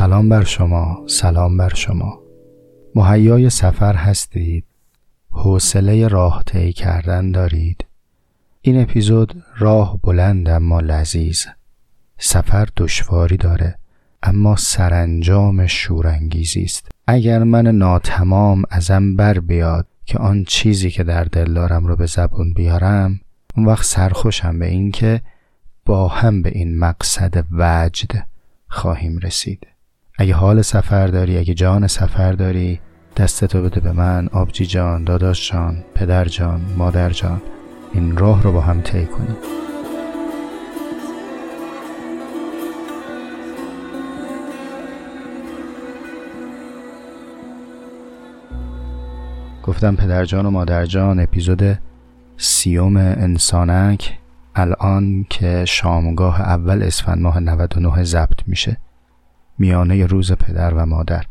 سلام بر شما سلام بر شما. مهیای سفر هستید. حوصله راه طی کردن دارید. این اپیزود راه بلند اما لذیذ. سفر دشواری داره اما سرانجام شورانگیزی است. اگر من ناتمام ازم بر بیاد که آن چیزی که در دل دارم رو به زبون بیارم اون وقت سرخوشم به این که با هم به این مقصد وجد خواهیم رسید. اگه حال سفر داری اگه جان سفر داری دستتو بده به من آبجی جان داداش جان پدر جان مادر جان. این راه رو با هم طی کنیم. گفتم پدرجان و مادرجان اپیزود سیوم انسانک. الان که شامگاه اول اسفند ماه 99 ضبط میشه. میانه روز پدر و مادر.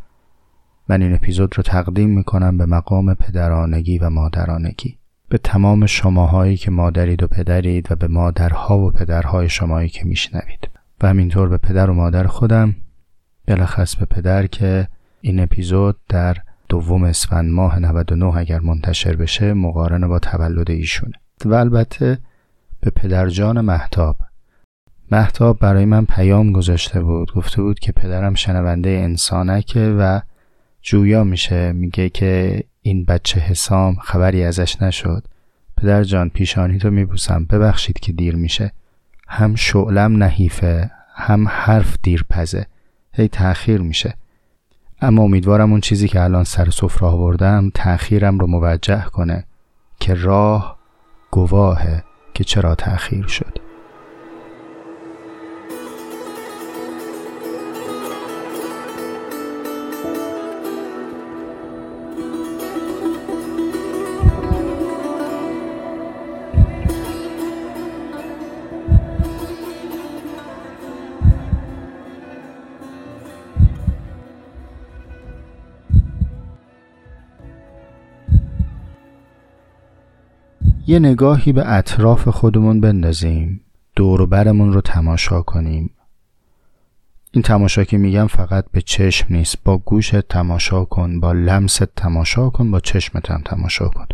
من این اپیزود رو تقدیم می‌کنم به مقام پدرانگی و مادرانگی. به تمام شماهایی که مادرید و پدرید و به مادرها و پدرهای شمایی که میشنوید. و همینطور به پدر و مادر خودم بلخص به پدر که این اپیزود در دوم اسفند ماه 99 اگر منتشر بشه مقارن با تولد ایشونه. و البته به پدرجان محتاب محتاب برای من پیام گذاشته بود. گفته بود که پدرم شنونده انسانکه و جویا میشه. میگه که این بچه حسام خبری ازش نشد. پدر جان پیشانی تو میبوسم. ببخشید که دیر میشه. هم شعلم نحیفه هم حرف دیر پزه هی تأخیر میشه. اما امیدوارم اون چیزی که الان سر سفره آوردم تأخیرم رو موجه کنه. که راه گواهه که چرا تأخیر شد. یه نگاهی به اطراف خودمون بندازیم دور برمون رو تماشا کنیم. این تماشا که میگم فقط به چشم نیست با گوشت تماشا کن با لمست تماشا کن با چشمت هم تماشا کن.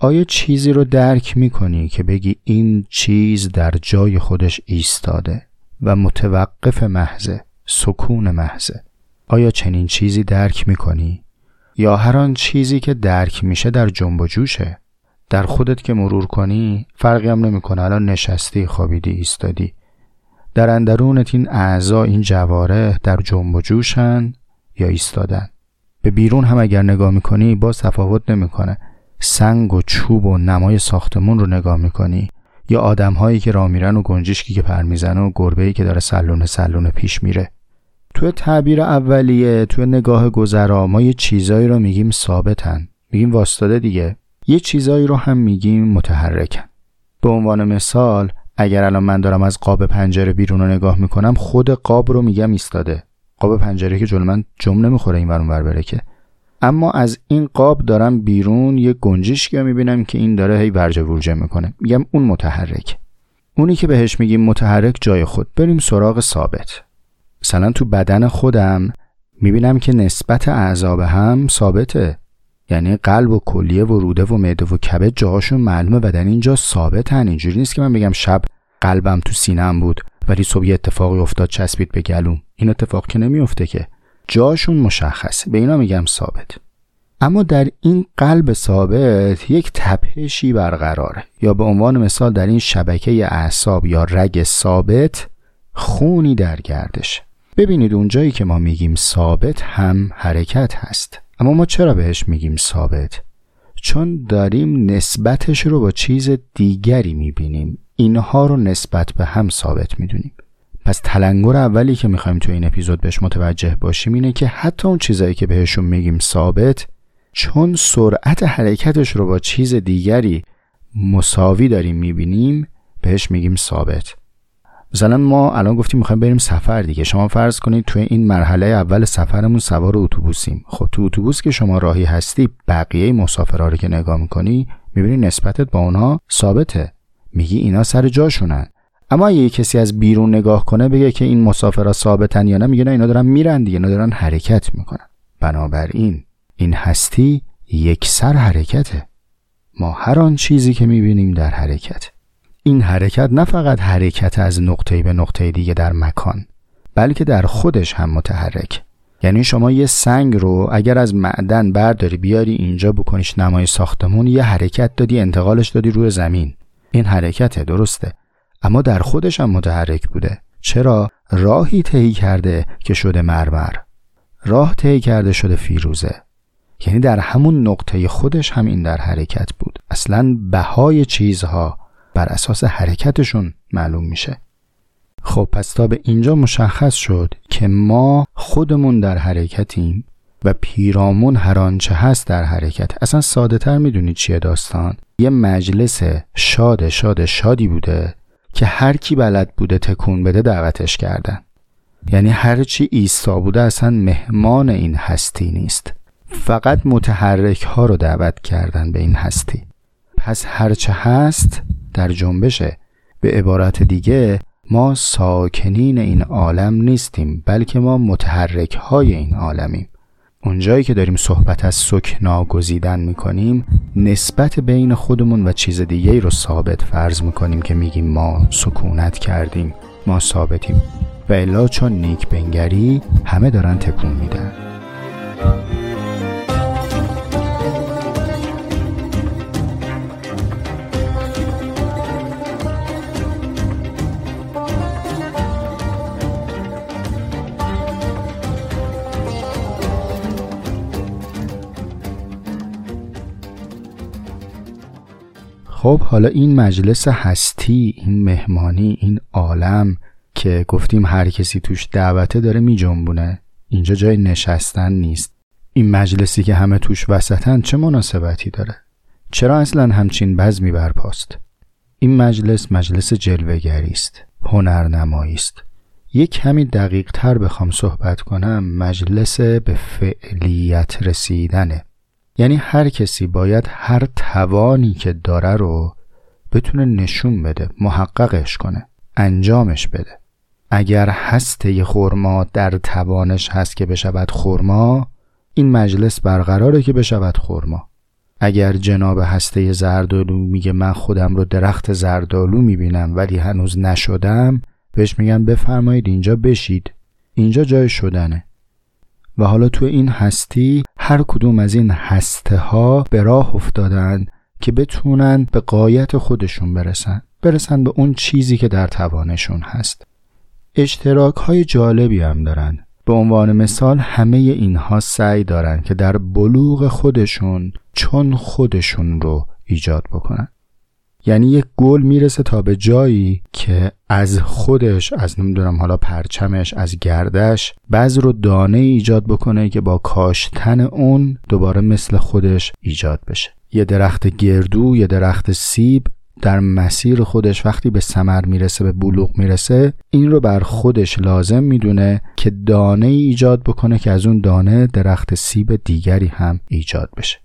آیا چیزی رو درک می‌کنی که بگی این چیز در جای خودش ایستاده و متوقف محضه سکون محضه؟ آیا چنین چیزی درک می‌کنی؟ یا هر آن چیزی که درک میشه در جنب و جوشه؟ در خودت که مرور کنی فرقی هم نمی‌کنه. الان نشستی خوابیدی ایستادی. در اندرونت این اعضا این جواره در جنب و جوشن یا ایستادن. به بیرون هم اگر نگاه می‌کنی با تفاوت نمی‌کنه. سنگ و چوب و نمای ساختمون رو نگاه می‌کنی. یا آدم هایی که راه میرن و گنجشکی که پر می‌زنه و گربه که داره سلونه سلونه پیش میره. توی تعبیر اولیه توی نگاه گذرا ما یه چیزایی رو میگیم ثابتن. میگیم واستاده دیگه. یه چیزایی رو هم میگیم متحرکن به عنوان مثال اگر الان من دارم از قاب پنجره بیرون رو نگاه می‌کنم خود قاب رو میگم ایستاده. قاب پنجره که جلو من جم نمی‌خوره این ور بره که. اما از این قاب دارم بیرون یه گنجشکی رو می‌بینم که این داره هی ورجه ورجه می‌کنه. میگم اون متحرک. اونی که بهش میگیم متحرک جای خود. بریم سراغ ثابت. مثلا تو بدن خودم می‌بینم که نسبت اعضا هم ثابته. یعنی قلب و کلیه و روده و معده و کبد جاهاشون معلومه بدن اینجا ثابتن. اینجوری نیست که من بگم شب قلبم تو سینم بود ولی صبح یه اتفاقی افتاد چسبید به گلوم. این اتفاق که نمیفته که. جاشون مشخصه. به اینا میگم ثابت. اما در این قلب ثابت یک تپشی برقراره. یا به عنوان مثال در این شبکه اعصاب یا رگ ثابت خونی در گردش. ببینید اونجایی که ما میگیم ثابت هم حرکت هست. اما ما چرا بهش میگیم ثابت؟ چون داریم نسبتش رو با چیز دیگری می‌بینیم. اینها رو نسبت به هم ثابت می‌دونیم. پس تلنگر اولی که می‌خوایم تو این اپیزود بهش متوجه باشیم اینه که حتی اون چیزایی که بهشون میگیم ثابت چون سرعت حرکتش رو با چیز دیگری مساوی داریم می‌بینیم بهش میگیم ثابت. مثلا ما الان گفتیم می‌خوایم بریم سفر دیگه. شما فرض کنید توی این مرحله اول سفرمون سوار اتوبوسیم. خب تو اتوبوس که شما راهی هستی بقیه مسافرها رو که نگاه می‌کنی می‌بینی نسبتت با اونها ثابته. میگی اینا سر جاشونن. اما اگه کسی از بیرون نگاه کنه بگه که این مسافرها ثابتن یا نه میگه نه اینا دارن میرن دیگه اینا دارن حرکت می‌کنن. بنابراین این هستی یک سر حرکته. ما هر آن چیزی که می‌بینیم در حرکت این حرکت نه فقط حرکت از نقطه به نقطه دیگه در مکان بلکه در خودش هم متحرک. یعنی شما یه سنگ رو اگر از معدن برداری بیاری اینجا بکنیش نمای ساختمون یه حرکت دادی انتقالش دادی روی زمین. این حرکته درسته اما در خودش هم متحرک بوده. چرا؟ راهی طی کرده که شده مرمر. راه طی کرده شده فیروزه. یعنی در همون نقطه خودش هم این در حرکت بود. اصلا بهای چیزها بر اساس حرکتشون معلوم میشه. خب پس تا به اینجا مشخص شد که ما خودمون در حرکتیم و پیرامون هر آنچه هست در حرکت. اصلا ساده تر می‌دونید چیه داستان؟ یه مجلس شاد شاد شادی بوده که هر کی بلد بوده تکون بده دعوتش کردن. یعنی هر چی ایستا بوده اصلا مهمان این هستی نیست. فقط متحرک ها رو دعوت کردن به این هستی. پس هرچه هست در جنبشه به عبارت دیگه ما ساکنین این عالم نیستیم بلکه ما متحرک های این عالمیم. اونجایی که داریم صحبت از سکنا گزیدن می‌کنیم نسبت بین خودمون و چیز دیگه رو ثابت فرض می‌کنیم که میگیم ما سکونت کردیم ما ثابتیم. و الا چون نیک بنگری همه دارن تکون میدن. خب حالا این مجلس هستی این مهمانی این عالم که گفتیم هر کسی توش دعوته داره می جنبونه اینجا جای نشستن نیست. این مجلسی که همه توش وسطن چه مناسبتی داره؟ چرا اصلا همچین بزمی برپاست؟ این مجلس مجلس جلوگری است هنرنمایی است. یک کمی دقیق تر بخوام صحبت کنم مجلس به فعلیت رسیدنه. یعنی هر کسی باید هر توانی که داره رو بتونه نشون بده محققش کنه انجامش بده. اگر هسته خورما در توانش هست که بشود خورما این مجلس برقراره که بشود خورما اگر جناب هسته زردالو میگه من خودم رو درخت زردالو می‌بینم ولی هنوز نشدم بهش میگن بفرمایید اینجا بشید. اینجا جای شدنه. و حالا تو این هستی هر کدوم از این هسته ها به راه افتادن که بتونن به قایت خودشون برسن. برسن به اون چیزی که در توانشون هست. اشتراک های جالبی هم دارن. به عنوان مثال همه اینها سعی دارن که در بلوغ خودشون چون خودشون رو ایجاد بکنن. یعنی یک گل می‌رسه تا به جایی که از خودش از نمی‌دونم حالا پرچمش از گردش بذر و دانه ایجاد بکنه که با کاشتن اون دوباره مثل خودش ایجاد بشه. یه درخت گردو یه درخت سیب در مسیر خودش وقتی به سمر می‌رسه به بلوغ می‌رسه این رو بر خودش لازم می‌دونه که دانه ایجاد بکنه که از اون دانه درخت سیب دیگری هم ایجاد بشه.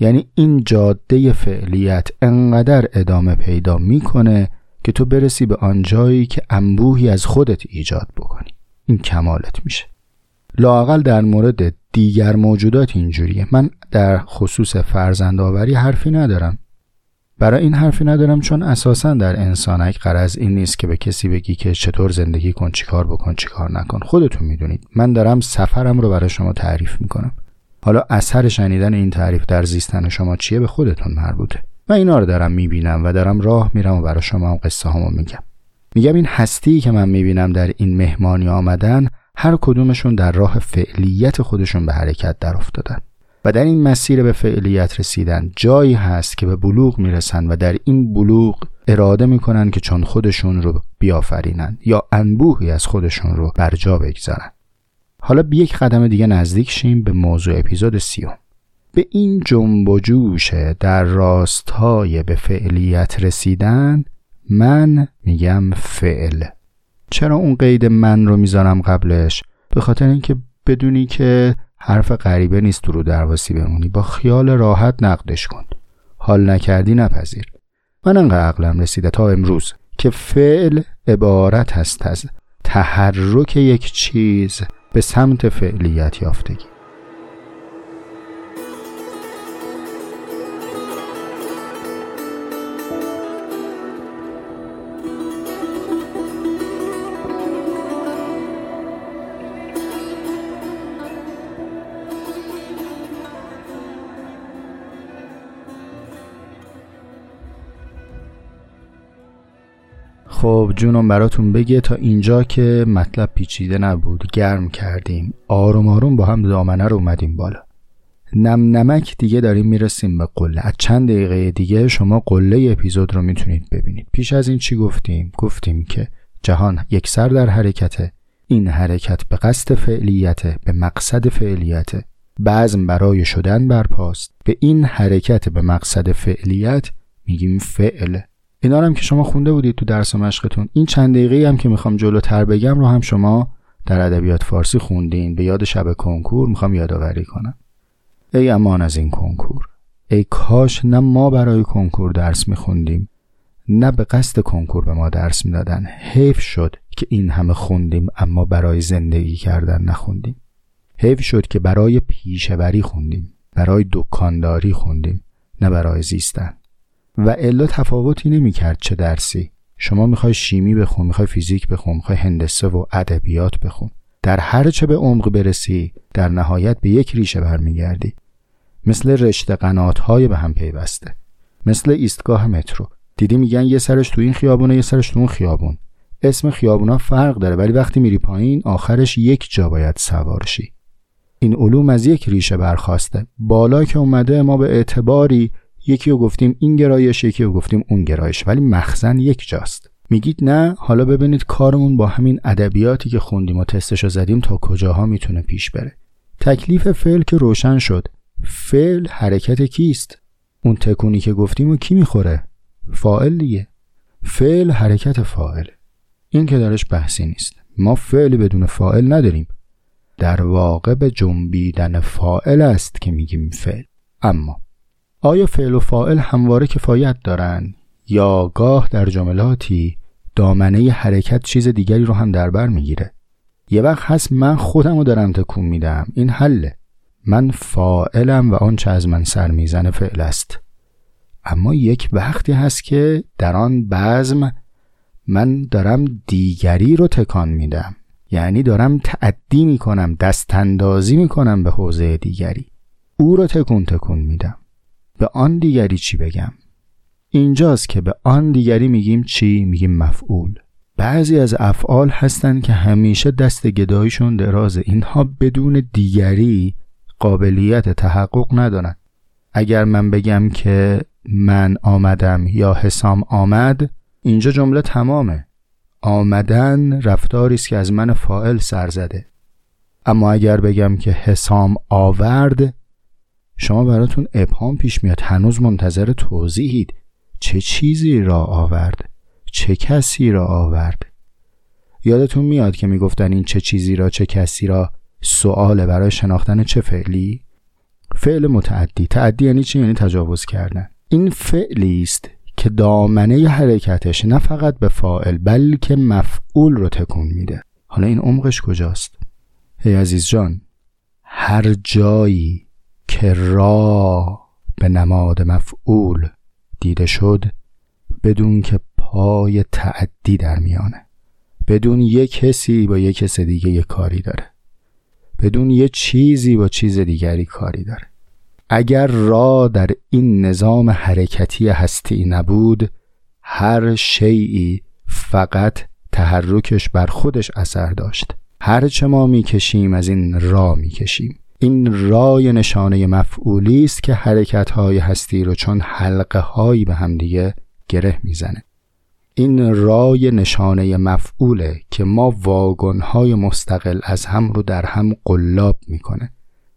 یعنی این جاده فعلیت انقدر ادامه پیدا می‌کنه که تو برسی به آنجایی که انبوهی از خودت ایجاد بکنی. این کمالت میشه. لاقل در مورد دیگر موجودات اینجوریه. من در خصوص فرزند آوری حرفی ندارم. برای این حرفی ندارم چون اساسا در انسانک قرض این نیست که به کسی بگی که چطور زندگی کن چیکار بکن چیکار نکن. خودتون می‌دونید. من دارم سفرم رو برای شما تعریف می‌کنم. حالا اثر شنیدن این تعریف در زیستن شما چیه به خودتون مربوطه. من اینا رو دارم می‌بینم و دارم راه میرم و برای شما هم قصه همو میگم. میگم این هستی که من می‌بینم در این مهمانی آمدن هر کدومشون در راه فعلیت خودشون به حرکت در افتادن. و در این مسیر به فعلیت رسیدن جایی هست که به بلوغ می‌رسن و در این بلوغ اراده می‌کنن که چون خودشون رو بیافرینن یا انبوهی از خودشون رو بر جا بگذارن. حالا به یک قدم دیگه نزدیک شیم به موضوع اپیزود سیوم. به این جنب و جوش در راستای به فعلیت رسیدن من میگم فعل. چرا اون قید من رو می‌ذارم قبلش؟ به خاطر اینکه بدونی که حرف غریبه نیست تو رو درواسی بمونی. با خیال راحت نقدش کن. حال نکردی نپذیر. من انقدر عقلم رسیده تا امروز که فعل عبارت هست از تحرک یک چیز. به سمت فعلیت یافتگی. خب جونم براتون بگه تا اینجا که مطلب پیچیده نبود. گرم کردیم. آروم آروم با هم دامنه رو اومدیم بالا. نم نمک دیگه داریم می‌رسیم به قله. از چند دقیقه دیگه شما قله اپیزود رو می‌تونید ببینید. پیش از این چی گفتیم؟ گفتیم که جهان یک سر در حرکته. این حرکت به قصد فعلیته به مقصد فعلیته. بعضم برای شدن برپاست. به این حرکت به مقصد فعلیت میگیم فعل. اینا هم که شما خونده بودید تو درس مشقتون این چند دقیقه هم که می‌خوام جلوتر بگم رو هم شما در ادبیات فارسی خوندین. به یاد شب کنکور می‌خوام یادآوری کنم. ای امان از این کنکور ای کاش نه ما برای کنکور درس میخوندیم نه به قصد کنکور به ما درس می‌دادن. حیف شد که این همه خوندیم اما برای زندگی کردن نخوندیم. حیف شد که برای پیشبری خوندیم برای دکانداری خوندیم نه برای زیستن. و الا تفاوتی نمی‌کرد چه درسی. شما می‌خوای شیمی بخون می‌خوای فیزیک بخون می‌خوای هندسه و ادبیات بخون. در هر چه به عمق برسی در نهایت به یک ریشه برمیگردی. مثل رشته قنات های به هم پیوسته. مثل ایستگاه مترو. دیدی میگن یه سرش تو این خیابونه یه سرش تو اون خیابون. اسم خیابونا فرق داره ولی وقتی میری پایین آخرش یک جا باید سوار شی. این علوم از یک ریشه برخواسته. بالا که اومده ما به اعتباری یکی رو گفتیم این گرایش یکی رو گفتیم اون گرایش ولی مخزن یک جاست. میگید نه؟ حالا ببینید کارمون با همین ادبیاتی که خوندیم و تستشو زدیم تا کجاها می‌تونه پیش بره. تکلیف فعل که روشن شد. فعل حرکت کیست؟ اون تکونی که گفتیم و کی می‌خوره؟ فاعل دیگه. فعل حرکت فاعل. این که درش بحثی نیست. ما فعل بدون فاعل نداریم. در واقع به جنبیدن فاعل است که میگیم فعل. اما آیا فعل و فاعل همواره کفایت دارند یا گاه در جملاتی دامنه حرکت چیز دیگری رو هم در بر می‌گیره؟ یه وقت هست من خودم رو دارم تکون میدم. این حله. من فائلم و آنچه از من سر می‌زنه فعل است. اما یک وقتی هست که در آن بزم من دارم دیگری رو تکان میدم. یعنی دارم تعدی می‌کنم دستاندازی می‌کنم به حوزه دیگری. او رو تکون تکون میدم. به آن دیگری چی بگم؟ اینجاست که به آن دیگری میگیم چی؟ میگیم مفعول. بعضی از افعال هستند که همیشه دست گدایشون دراز اینها بدون دیگری قابلیت تحقق ندارن. اگر من بگم که من آمدم یا حسام آمد اینجا جمله تمامه. آمدن رفتاری است که از من فائل سر زده. اما اگر بگم که حسام آورد شما براتون ابهام پیش میاد. هنوز منتظر توضیحید. چه چیزی را آورد؟ چه کسی را آورد؟ یادتون میاد که می‌گفتن این چه چیزی را چه کسی را سواله برای شناختن چه فعلی؟ فعل متعدی. تعدی یعنی چی؟ یعنی تجاوز کردن. این فعلی است که دامنه حرکتش نه فقط به فاعل بلکه مفعول رو تکون میده. حالا این عمقش کجاست؟ هی عزیز جان هر جایی که را به نماد مفعول دیده شد بدون که پای تعدی در میانه بدون یه کسی با یه کس دیگه یه کاری داره بدون یه چیزی با چیز دیگری کاری داره. اگر را در این نظام حرکتی هستی نبود هر شیعی فقط تحرکش بر خودش اثر داشت. هر چه ما می‌کشیم از این را می‌کشیم. این رای نشانه مفعولی است که حرکت های هستی رو چون حلقه هایی به همدیگه گره می‌زنه. این رای نشانه مفعوله که ما واگن های مستقل از هم رو در هم قلاب می‌کنه.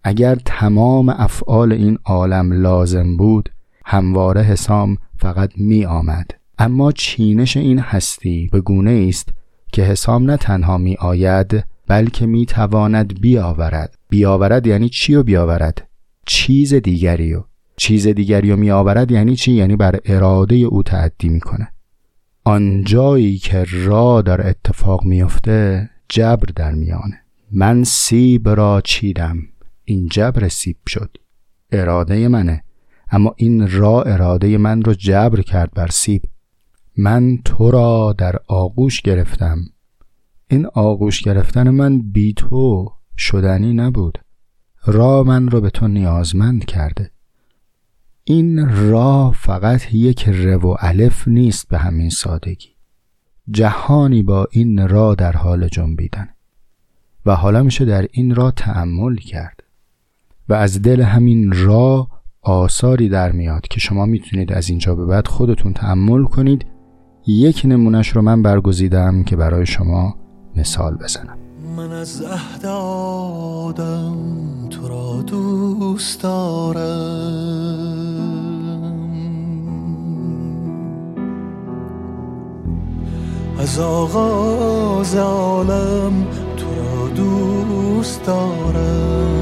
اگر تمام افعال این عالم لازم بود همواره حسام فقط می آمد اما چینش این هستی به گونه است که حسام نه تنها می آید بلکه می تواند بیاورد. بیاورد یعنی چی و بیاورد؟ چیز دیگری و چیز دیگری و می آورد یعنی چی؟ یعنی بر اراده او تعدی می‌کنه. آنجایی که را در اتفاق میفته جبر در میانه. من سیب را چیدم. این جبر سیب شد. اراده منه. اما این را اراده من رو جبر کرد بر سیب. من تو را در آغوش گرفتم. این آغوش گرفتن من بی تو. شدنی نبود. را من رو به تو نیازمند کرده. این را فقط یک ر و الف نیست به همین سادگی. جهانی با این را در حال جنبیدن. و حالا میشه در این را تأمل کرد. و از دل همین را آثاری در میاد که شما می‌تونید از اینجا به بعد خودتون تأمل کنید. یک نمونش رو من برگزیدم که برای شما مثال بزنم. من از عهد آدم تو را دوست دارم. از آغاز عالم تو را دوست دارم.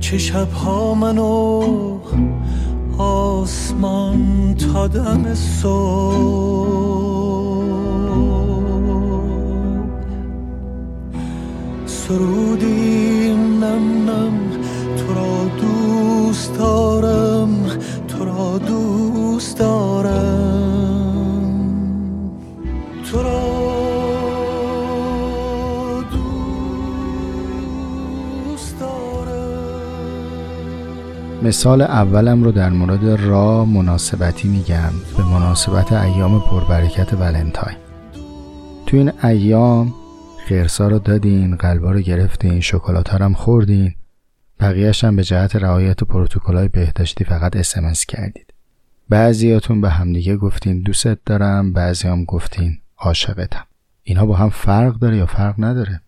چه شبها منو آسمان تا دم صبح. سرودیم نم نم تو را دوست دارم تو را دوست دارم. مثال اولم رو در مورد را مناسبتی میگم به مناسبت ایام پربرکت ولنتاین. تو این ایام خیرسا رو دادین قلبا رو گرفتین شکلات هم خوردین. بقیهش هم به جهت رعایت های بهداشتی فقط اسمس کردید. بعضیاتون به همدیگه گفتین دوستت دارم بعضی هم گفتین عاشقتم. اینا با هم فرق داره یا فرق نداره؟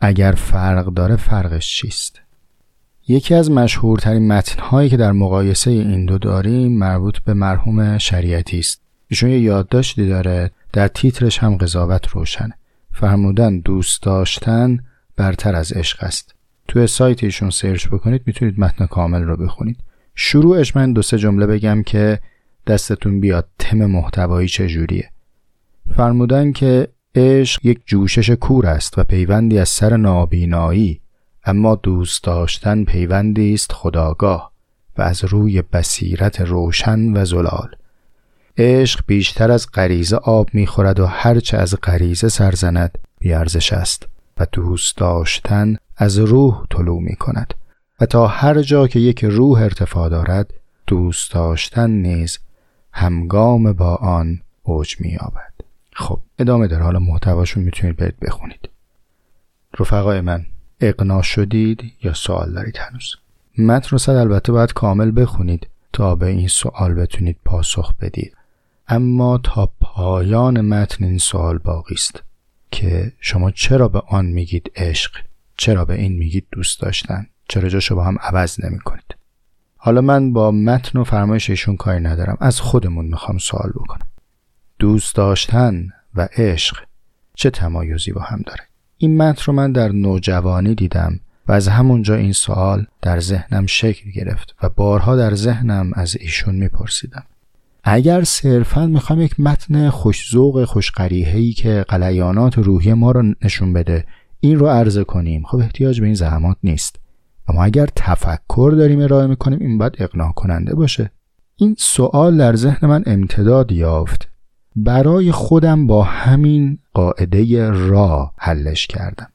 اگر فرق داره فرقش چیست؟ یکی از مشهورترین متنهایی که در مقایسه این دو داریم مربوط به مرحوم شریعتی است. ایشون یه یادداشتی داره در تیترش هم قضاوت روشنه. فرمودن دوست داشتن برتر از عشق است. توی سایت ایشون سرچ بکنید می‌تونید متن کامل رو بخونید. شروعش من دو سه جمله بگم که دستتون بیاد تم محتوایی چجوریه فرمودن که عشق یک جوشش کور است و پیوندی از سر نابینایی اما دوست داشتن پیوندی است خداگاه و از روی بصیرت روشن و زلال. عشق بیشتر از غریزه آب می‌خورد و هرچه از غریزه سرزند بیارزش است و دوست داشتن از روح طلوع می کند و تا هر جا که یک روح ارتفاع دارد دوست داشتن نیز همگام با آن اوج می یابد خب ادامه در حال محتواشون می‌تونید برید بخونید. رفقای من. اقنا شدید یا سوال دارید هنوز؟ متن رو البته باید کامل بخونید تا به این سوال بتونید پاسخ بدید. اما تا پایان متن این سوال باقی است که شما چرا به آن میگید عشق؟ چرا به این میگید دوست داشتن؟ چرا جاشو با هم عوض نمی کنید؟ حالا من با متن و فرمایش ایشون کاری ندارم. از خودمون می‌خوام سوال بکنم. دوست داشتن و عشق چه تمایزی با هم داره؟ این متن رو من در نوجوانی دیدم و از همونجا این سوال در ذهنم شکل گرفت و بارها در ذهنم از ایشون میپرسیدم. اگر صرفا می‌خوام یک متن خوشزوق خوشقریحهی که قلیانات روحی ما رو نشون بده این رو عرضه کنیم خب احتیاج به این زحمات نیست. اما اگر تفکر داریم ارائه می‌کنیم این باید اقناع کننده باشه. این سوال در ذهن من امتداد یافت. برای خودم با همین قاعده را حلش کردم.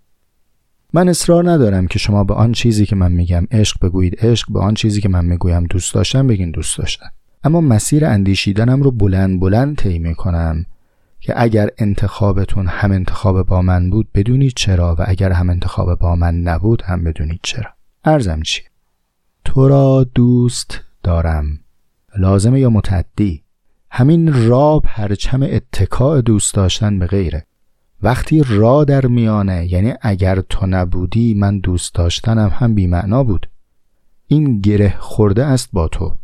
من اصرار ندارم که شما به آن چیزی که من میگم عشق بگویید. عشق به آن چیزی که من می‌گویم دوست داشتم بگین دوست داشتن. اما مسیر اندیشیدنم رو بلند بلند طی کنم که اگر انتخابتون هم انتخاب با من بود بدونید چرا و اگر هم انتخاب با من نبود هم بدونید چرا. ارزم چیه تو را دوست دارم. لازمه یا متعدی؟ همین را پرچم اتکاع دوست داشتن به غیره. وقتی را در میانه یعنی اگر تو نبودی من دوست داشتنم هم بیمعنا بود. این گره خورده است با تو.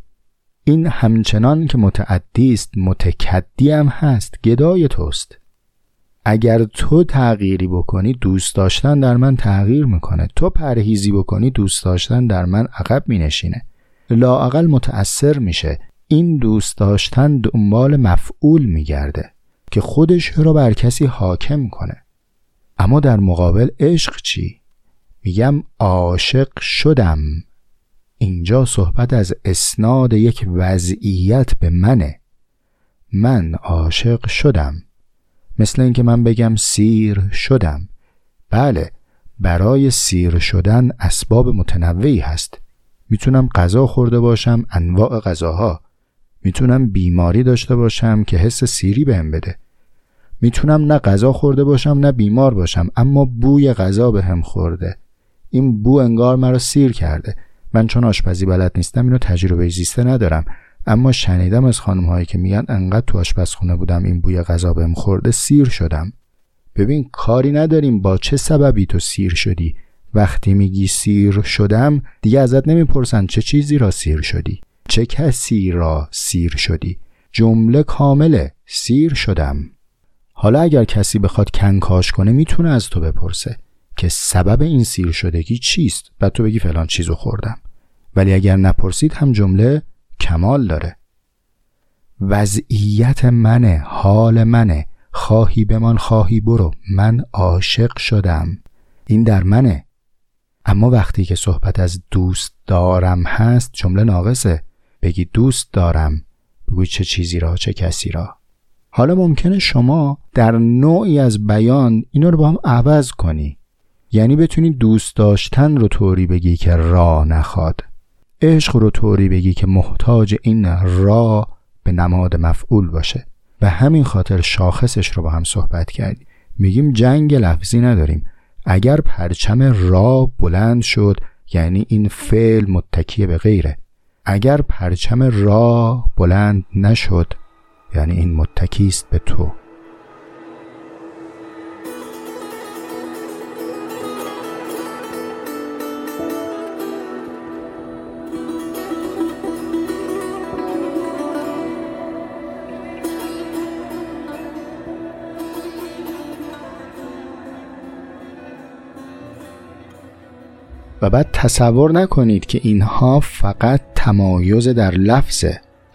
این همچنان که متعدی است متکدی هم هست گدای توست. اگر تو تغییری بکنی دوست داشتن در من تغییر می‌کنه. تو پرهیزی بکنی دوست داشتن در من عقب مینشینه. لااقل متأثر میشه. این دوست داشتن دنبال مفعول میگرده که خودش رو بر کسی حاکم کنه. اما در مقابل عشق چی؟ میگم عاشق شدم. اینجا صحبت از اسناد یک وضعیت به منه. من عاشق شدم. مثل اینکه من بگم سیر شدم. بله برای سیر شدن اسباب متنوعی هست. می‌تونم غذا خورده باشم انواع غذاها. می‌تونم بیماری داشته باشم که حس سیری بهم بده. می‌تونم نه غذا خورده باشم نه بیمار باشم اما بوی غذا بهم خورده. این بو انگار مرا سیر کرده. من چون آشپزی بلد نیستم اینو تجربه زیسته ندارم. اما شنیدم از خانم هایی که میگن انقدر تو آشپزخونه بودم این بوی غذا بهم خورده سیر شدم. ببین کاری نداریم با چه سببی تو سیر شدی. وقتی میگی سیر شدم دیگه ازت نمی‌پرسن چه چیزی را سیر شدی. چه کسی را سیر شدی؟ جمله کامله سیر شدم. حالا اگر کسی بخواد کنکاش کنه می‌تونه از تو بپرسه که سبب این سیر شدگی چیست و تو بگی فلان چیزو خوردم. ولی اگر نپرسید هم جمله کمال داره. وضعیت منه حال منه خواهی بمان خواهی برو. من عاشق شدم. این در منه. اما وقتی که صحبت از دوست دارم هست جمله ناقصه. بگی دوست دارم. بگوی چه چیزی را چه کسی را. حالا ممکنه شما در نوعی از بیان اینا رو با هم عوض کنی. یعنی بتونی دوست داشتن رو طوری بگی که را نخواد. عشق رو طوری بگی که محتاج این را به نماد مفعول باشه. و همین خاطر شاخصش رو با هم صحبت کردیم میگیم جنگ لفظی نداریم. اگر پرچم را بلند شد یعنی این فعل متکی به غیره. اگر پرچم را بلند نشد یعنی این متکی است به تو. و بعد تصور نکنید که اینها فقط تمایز در لفظ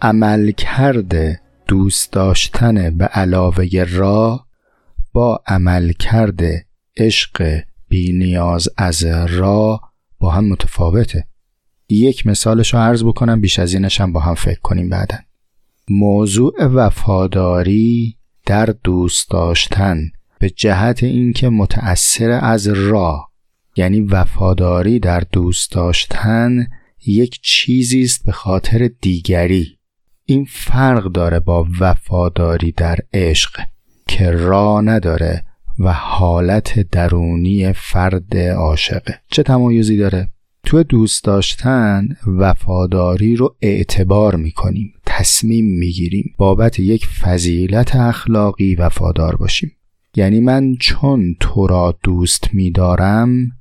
عمل کرده دوست داشتن به علاوه را با عمل کرده عشق نیاز از را با هم متفاوته. یک مثالش رو عرض بکنم بیش از اینش هم با هم فکر کنیم بعدا. موضوع وفاداری در دوست داشتن به جهت اینکه متأثر از را یعنی وفاداری در دوست داشتن یک چیزی است به خاطر دیگری. این فرق داره با وفاداری در عشق که را نداره و حالت درونی فرد عاشقه چه تمایزی داره؟ تو دوست داشتن وفاداری رو اعتبار می‌کنیم تصمیم می‌گیریم بابت یک فضیلت اخلاقی وفادار باشیم. یعنی من چون تو را دوست میدارم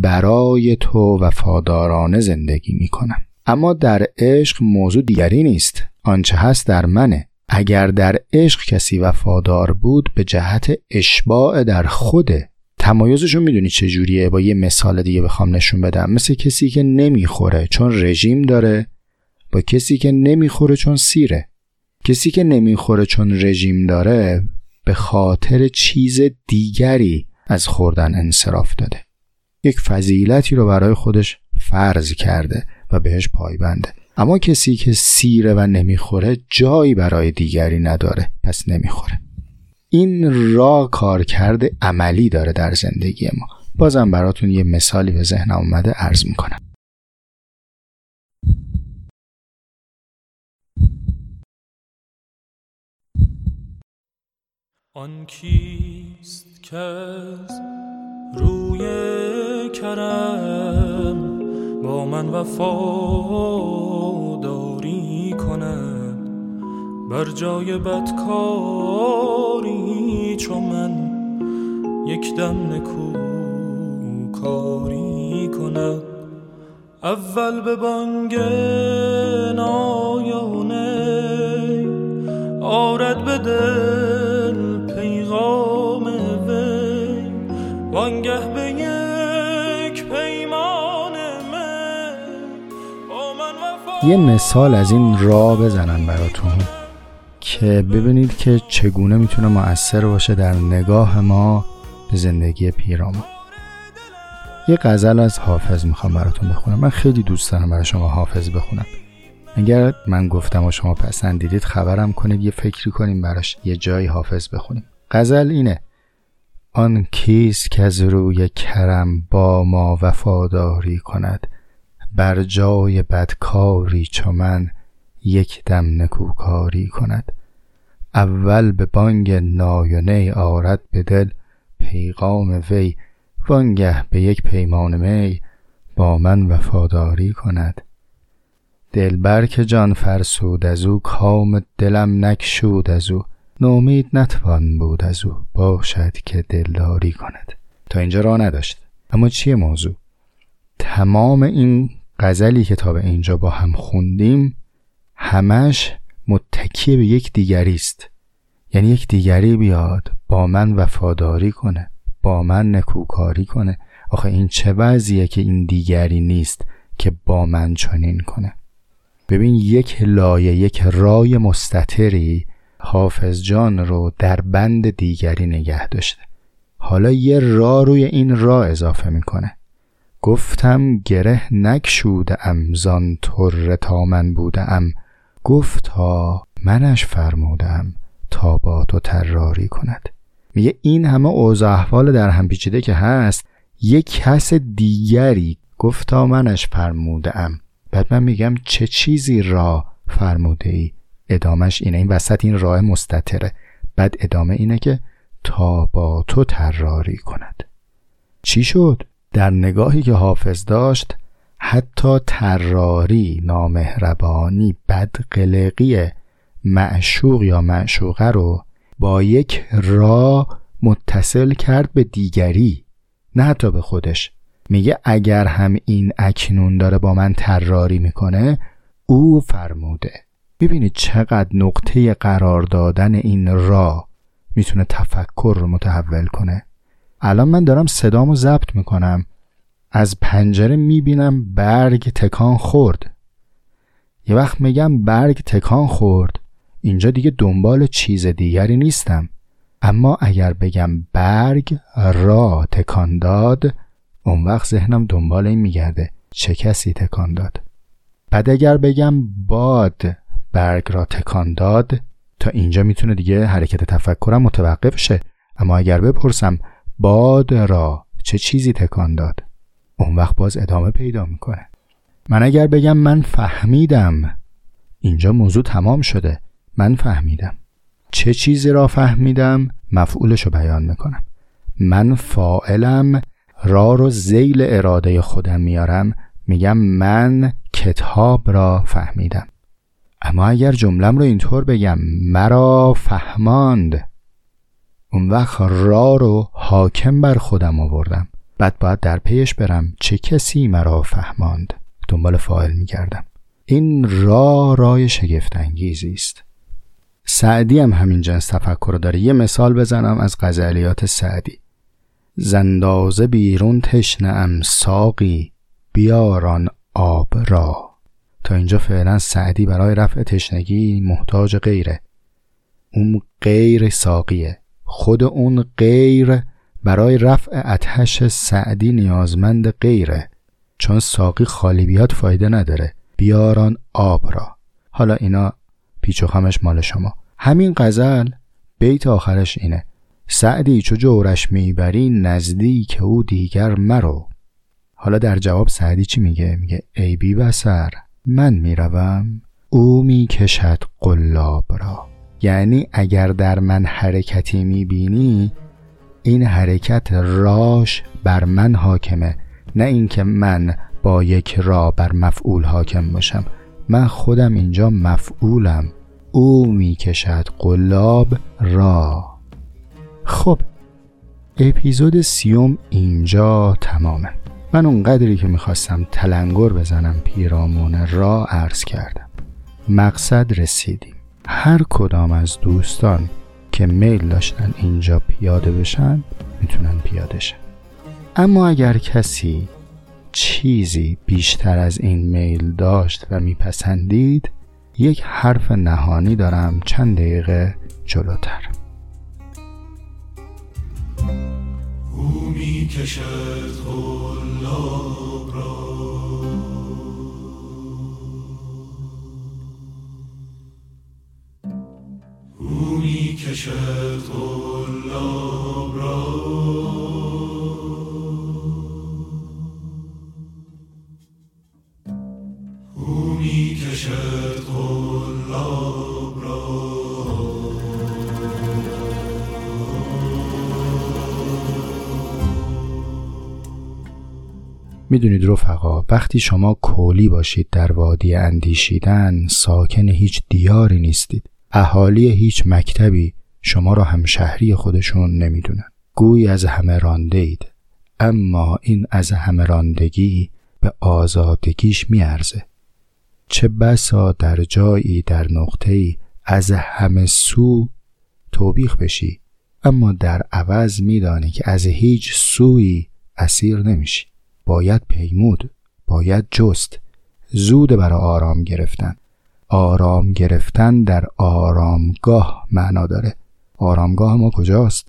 برای تو وفادارانه زندگی می کنم اما در عشق موضوع دیگری نیست. آنچه هست در منه. اگر در عشق کسی وفادار بود به جهت اشباع در خوده. تمایزشون می‌دونی چجوریه با یه مثال دیگه بخوام نشون بدم. مثل کسی که نمی‌خوره چون رژیم داره با کسی که نمی‌خوره چون سیره. کسی که نمی‌خوره چون رژیم داره به خاطر چیز دیگری از خوردن انصراف داده. یک فضیلتی رو برای خودش فرض کرده و بهش پایبنده. اما کسی که سیره و نمی‌خوره جایی برای دیگری نداره پس نمی‌خوره. این را کارکرد عملی داره در زندگی ما. بازم براتون یه مثالی به ذهنم اومده عرض می‌کنم. آن کیست که روی کرم با من وفاداری کند. بر جای بدکاری چو من یک دم نکو کاری کند اول به بانگ نایانه آرد به یه مثال از این را بزنم براتون که ببینید که چگونه می‌تونه مؤثر باشه در نگاه ما به زندگی پیرامون. یه غزل از حافظ می‌خوام براتون بخونم. من خیلی دوست دارم برای شما حافظ بخونم. اگر من گفتم و شما پسندیدید خبرم کنید یه فکری کنیم براش یه جایی حافظ بخونیم. غزل اینه. آن کیست که از روی کرم با ما وفاداری کند؟ بر جای بدکاری چو من یک دم نکوکاری کند. اول به بانگ نای آرد به دل پیغام وی وانگه به یک پیمان می با من وفاداری کند. دلبر که جان فرسود از او کام دلم نکشود از او. نومید نتوان بود از او باشد که دلداری کند. تا اینجا را نداشت. اما چیه موضوع؟ تمام این غزلی که تا به اینجا با هم خوندیم همش متکی به یک دیگری است. یعنی یک دیگری بیاد با من وفاداری کنه با من نکوکاری کنه. آخه این چه وضعیه که این دیگری نیست که با من چنین کنه؟ ببین یک لایه یک رای مستطری حافظ جان رو در بند دیگری نگه داشته. حالا یه را روی این را اضافه می‌کنه. گفتم گره نکشوده ام زان تا من بوده ام گفتا منش فرمودم تا با تو تراری کند. میگه این همه اوضاع احوال در هم پیچیده که هست یک کس دیگری گفتا منش فرموده ام بعد من میگم چه چیزی را فرموده ای؟ ادامش اینه این وسط این راه مستطره. بعد ادامه اینه که تا با تو تراری کند. چی شد؟ در نگاهی که حافظ داشت حتی تراری نامهربانی بدقلقی معشوق یا معشوقه رو با یک را متصل کرد به دیگری نه حتی به خودش. میگه اگر هم این اکنون داره با من تراری می‌کنه او فرموده. ببینید چقدر نقطه قرار دادن این را می‌تونه تفکر رو متحول کنه. الان من دارم صدامو ضبط می‌کنم. از پنجره می‌بینم برگ تکان خورد. یه وقت میگم برگ تکان خورد. اینجا دیگه دنبال چیز دیگری نیستم. اما اگر بگم برگ را تکان داد اون وقت ذهنم دنبال این میگرده چه کسی تکان داد. بعد اگر بگم باد برگ را تکان داد تا اینجا می‌تونه دیگه حرکت تفکرم متوقف شه. اما اگر بپرسم باد را چه چیزی تکان داد؟ اون وقت باز ادامه پیدا می‌کنه. من اگر بگم من فهمیدم اینجا موضوع تمام شده. من فهمیدم. چه چیزی را فهمیدم؟ مفعولش رو بیان می‌کنم. من فائلم را رو زیل اراده خودم میارم. میگم من کتاب را فهمیدم. اما اگر جملم رو اینطور بگم مرا فهماند. اون وقت را رو حاکم بر خودم آوردم. بعد باید در پیش برم چه کسی مرا فهماند. دنبال فاعل میگردم. این را رای شگفت انگیزی است. سعدی هم همین جنس تفکر داره. یه مثال بزنم از غزلیات سعدی. زندازه بیرون تشنه ام ساقی بیاران آب را. تا اینجا فعلا سعدی برای رفع تشنگی محتاج غیره. اون غیر ساقیه. خود اون غیر برای رفع اتش سعدی نیازمند غیره چون ساقی خالی بیاد فایده نداره. بیاران آب را. حالا اینا پیچ و خمش مال شما. همین غزل بیت آخرش اینه. سعدی چو جورش می‌بری نزدیک او دیگر مرو. حالا در جواب سعدی چی میگه؟ میگه ای بی بسر من می‌روم او می‌کشد قلاب را. یعنی اگر در من حرکتی می‌بینی این حرکت راش بر من حاکمه نه اینکه من با یک را بر مفعول حاکم باشم. من خودم اینجا مفعولم. او می‌کشد قلاب را. خب اپیزود سیوم اینجا تمامه. من اونقدری که می‌خواستم تلنگر بزنم پیرامون را عرض کردم. مقصد رسیدیم. هر کدام از دوستان که میل داشتن اینجا پیاده بشن می‌تونن پیاده شن. اما اگر کسی چیزی بیشتر از این میل داشت و میپسندید یک حرف نهانی دارم چند دقیقه جلوتر. او می او می را. می‌دونید رفقا وقتی شما کولی باشید در وادی اندیشیدن ساکن هیچ دیاری نیستید. اهالی هیچ مکتبی شما را هم شهری خودشون نمی‌دونن. گوی از همه رانده اید اما این از همه راندگی به آزادگیش میارزه. چه بسا در جایی در نقطه‌ای از همه سو توبیخ بشی. اما در عوض میدانی که از هیچ سوی اسیر نمیشی. باید پیمود باید جست. زود برای آرام گرفتن. آرام گرفتن در آرامگاه معنا داره. آرامگاه ما کجاست؟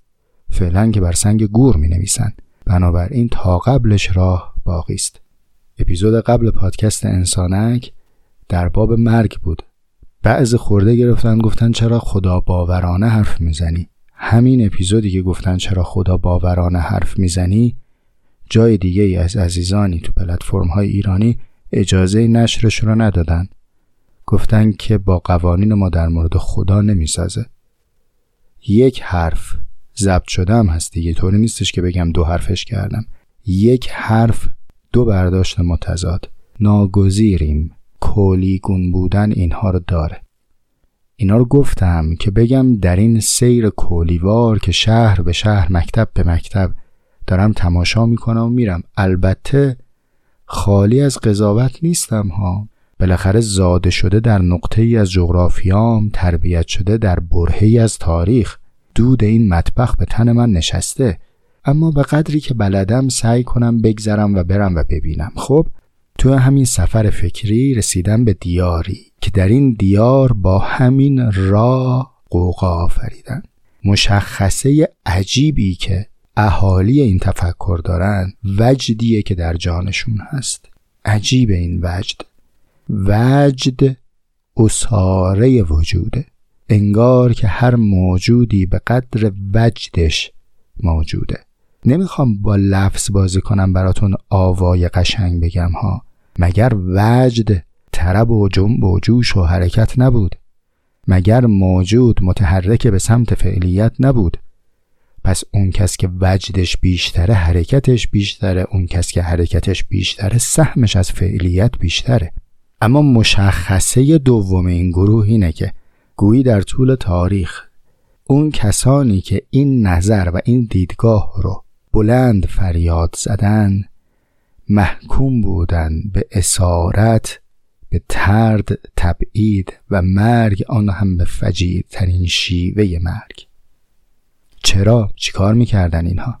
فعلا که بر سنگ گور می نویسن بنابراین تا قبلش راه باقی است. اپیزود قبل پادکست انسانک در باب مرگ بود. بعض خورده گرفتن گفتن چرا خدا باورانه حرف می‌زنی؟ همین اپیزودی که گفتن چرا خدا باورانه حرف می‌زنی جای دیگه ای از عزیزانی تو پلتفرم های ایرانی اجازه نشرش رو ندادن. گفتن که با قوانین ما در مورد خدا نمی‌سازه. یک حرف ضبط شده هم هست دیگه طوری نیستش که بگم دو حرفش کردم. یک حرف دو برداشت متضاد. ناگزیریم کولیگون بودن اینها رو داره. اینا رو گفتم که بگم در این سیر کولیوار که شهر به شهر مکتب به مکتب دارم تماشا می‌کنم و میرم. البته خالی از قضاوت نیستم ها. بالاخره زاده شده در نقطه ای از جغرافیام تربیت شده در برهی از تاریخ. دود این مطبخ به تن من نشسته. اما به قدری که بلدم سعی کنم بگذرم و برم و ببینم. خب تو همین سفر فکری رسیدم به دیاری که در این دیار با همین را قوقا آفریدن. مشخصه عجیبی که اهالی این تفکر دارن وجدیه که در جانشون هست. عجیب این وجد. وجد اساره وجوده. انگار که هر موجودی به قدر وجدش موجوده. نمی‌خوام با لفظ بازی کنم براتون آوای قشنگ بگم ها. مگر وجد طرب و جنب و جوش و حرکت نبود؟ مگر موجود متحرک به سمت فعلیت نبود؟ پس اون کس که وجدش بیشتره حرکتش بیشتره اون کس که حرکتش بیشتره سهمش از فعلیت بیشتره. اما مشخصه دوم این گروه اینه که گویی در طول تاریخ اون کسانی که این نظر و این دیدگاه رو بلند فریاد زدن محکوم بودن به اسارت به ترد تبعید و مرگ آن هم به فجیر ترین شیوه مرگ. چرا؟ چیکار می‌کردن اینها؟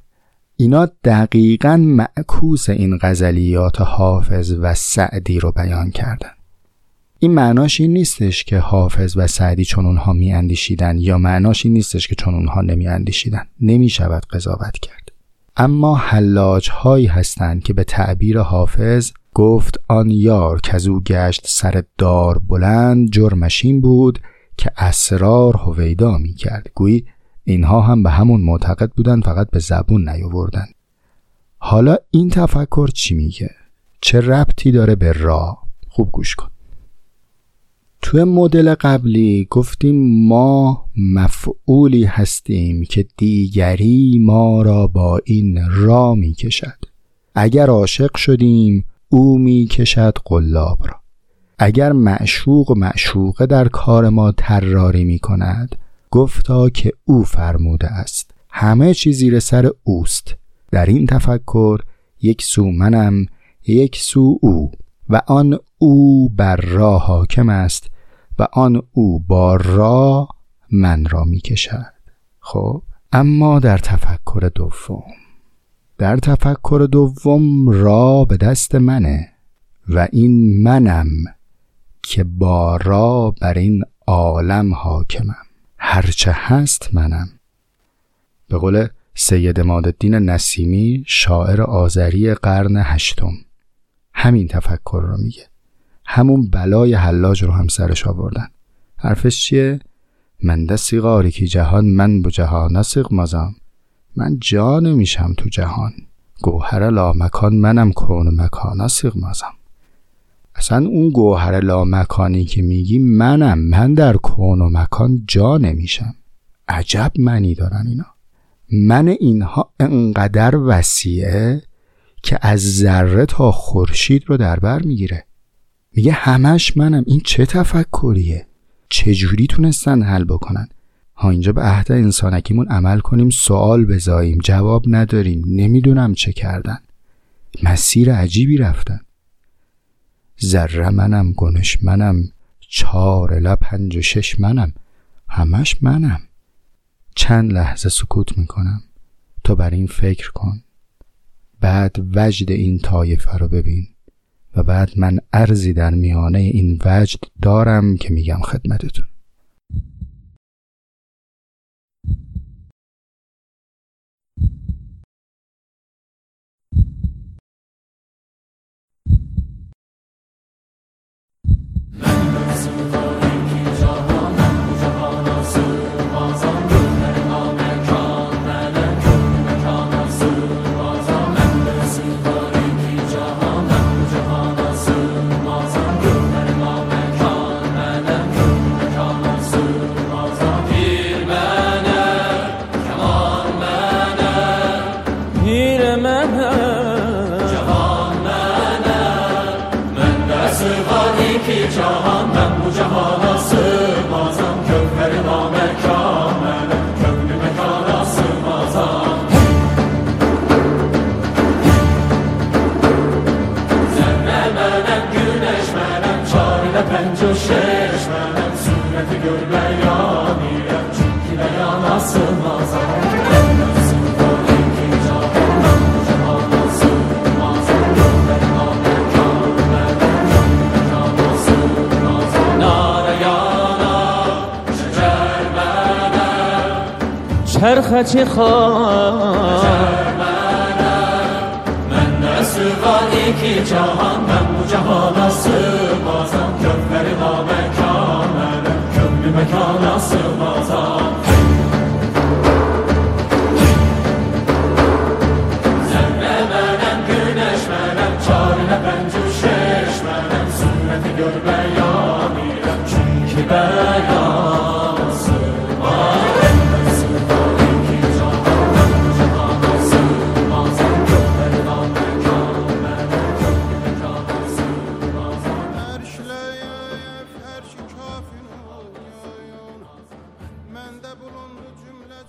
اینا دقیقا معکوس این غزلیات حافظ و سعدی رو بیان کردن. این معناش این نیستش که حافظ و سعدی چون اونها میاندیشیدن یا معناش این نیستش که چون اونها نمیاندیشیدن. نمی‌شود قضاوت کرد. اما حلاج هایی هستند که به تعبیر حافظ گفت آن یار که او گشت سر دار بلند جرمشین بود که اسرار هویدا می کرد گویی اینها هم به همون معتقد بودن فقط به زبون نیاوردن حالا این تفکر چی میگه؟ چه ربطی داره به را خوب گوش کن. توی مدل قبلی گفتیم ما مفعولی هستیم که دیگری ما را با این را می کشد اگر عاشق شدیم او می کشد قلاب را. اگر معشوق معشوقه در کار ما تراری می کند گفتا که او فرموده است. همه چیز زیر سر اوست. در این تفکر یک سو منم یک سو او و آن او بر را حاکم است و آن او با را من را می کشد خب اما در تفکر دوم. در تفکر دوم را به دست منه و این منم که با را بر این عالم حاکمم. هرچه هست منم. به قول سید مادالدین نسیمی شاعر آذری قرن هشتم. همین تفکر رو میگه. همون بلای حلاج رو هم سرش آوردن. حرفش چیه؟ من دستی غاری که جهان من بو جهان نسیق مازم من جا نمیشم تو جهان. گوهر لا مکان منم کون مکان نسیق مازم اصلا اون گوهر لا مکانی که میگی منم من در کون و مکان جا نمیشم. عجب منی دارن اینا. من اینها انقدر وسیعه که از ذره تا خورشید رو در بر می‌گیره. میگه همش منم. این چه تفکریه؟ چجوری تونستن حل بکنن؟ ها اینجا به عهد انسانکیمون عمل کنیم سوال بزاییم جواب نداریم نمی‌دونم چه کردن. مسیر عجیبی رفتن. ذره منم گنش منم چهار الا پنج و شش منم. همش منم. چند لحظه سکوت می‌کنم تو بر این فکر کن. بعد وجد این طایفه رو ببین. و بعد من ارزی در میانه این وجد دارم که میگم خدمتتون. 你好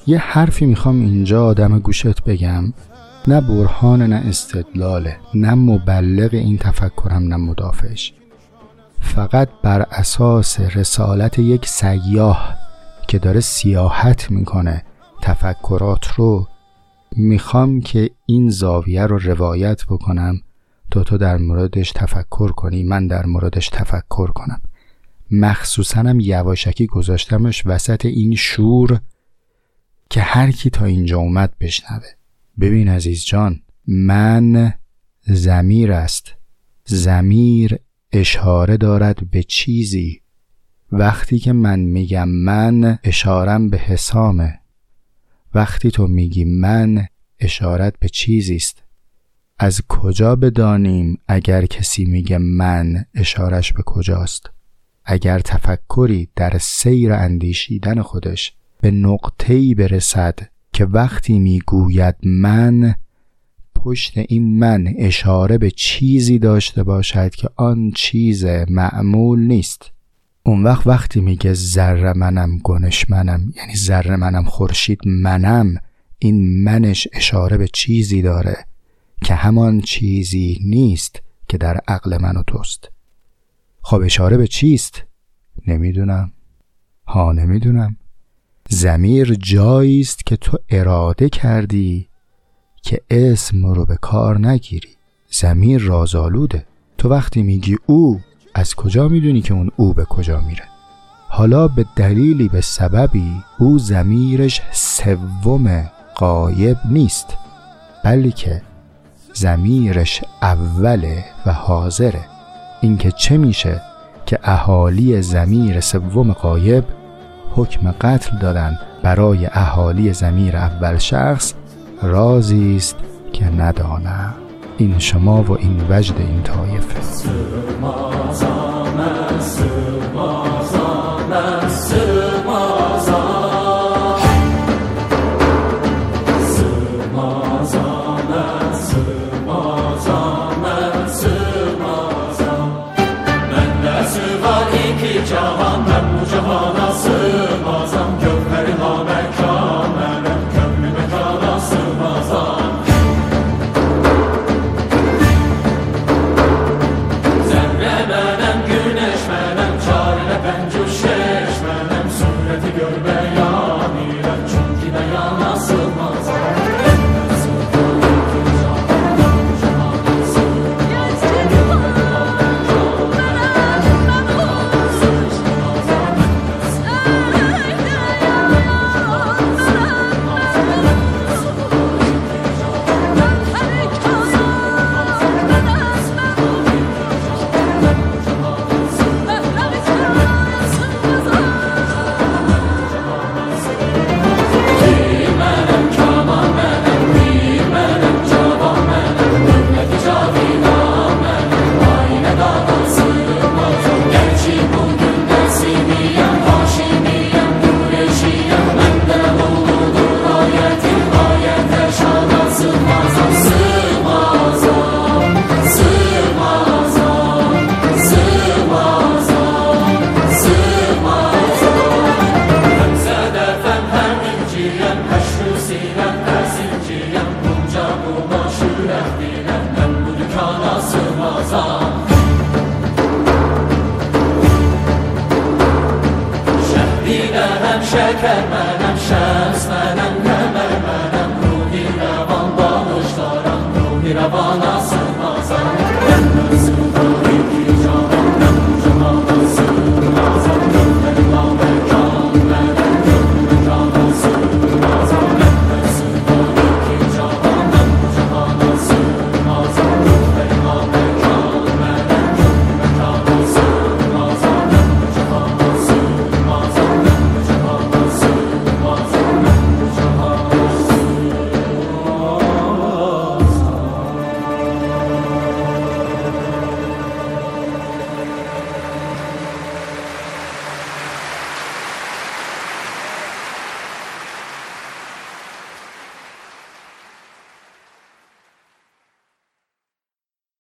یه حرفی می‌خوام اینجا آدم گوشت بگم. نه برهان نه استدلاله نه مبلغ این تفکرم نه مدافعش. فقط بر اساس رسالت یک سیاه که داره سیاحت می‌کنه تفکرات رو می‌خوام که این زاویه رو روایت بکنم. تا تو در موردش تفکر کنی من در موردش تفکر کنم. مخصوصا هم یواشکی گذاشتمش وسط این شور که هر کی تا اینجا اومد بشنوه. ببین عزیز جان من زمیر است. زمیر اشاره دارد به چیزی. وقتی که من میگم من اشارم به حسامه. وقتی تو میگی من اشارت به چیزی است. از کجا بدانیم اگر کسی میگه من اشارش به کجاست؟ اگر تفکری در سیر اندیشیدن خودش به نقطه‌ای برسد که وقتی می‌گوید من پشت این من اشاره به چیزی داشته باشد که آن چیز معمول نیست. اون وقت وقتی میگه ذره منم گنش منم یعنی ذره منم خورشید منم این منش اشاره به چیزی داره که همان چیزی نیست که در عقل من و توست. خب اشاره به چیست؟ نمی‌دونم. ها نمی‌دونم. زمیر جایی است که تو اراده کردی که اسم رو به کار نگیری. زمیر رازآلوده. تو وقتی میگی او از کجا می‌دونی که اون او به کجا میره؟ حالا به دلیلی به سببی او زمیرش سوم قایب نیست بلکه زمیرش اوله و حاضره. اینکه چه میشه که اهالی زمیر سوم قایب حکم قتل دادن برای اهالی زمیر اول شخص رازی است که ندانم این شما و این وجد این طایفه.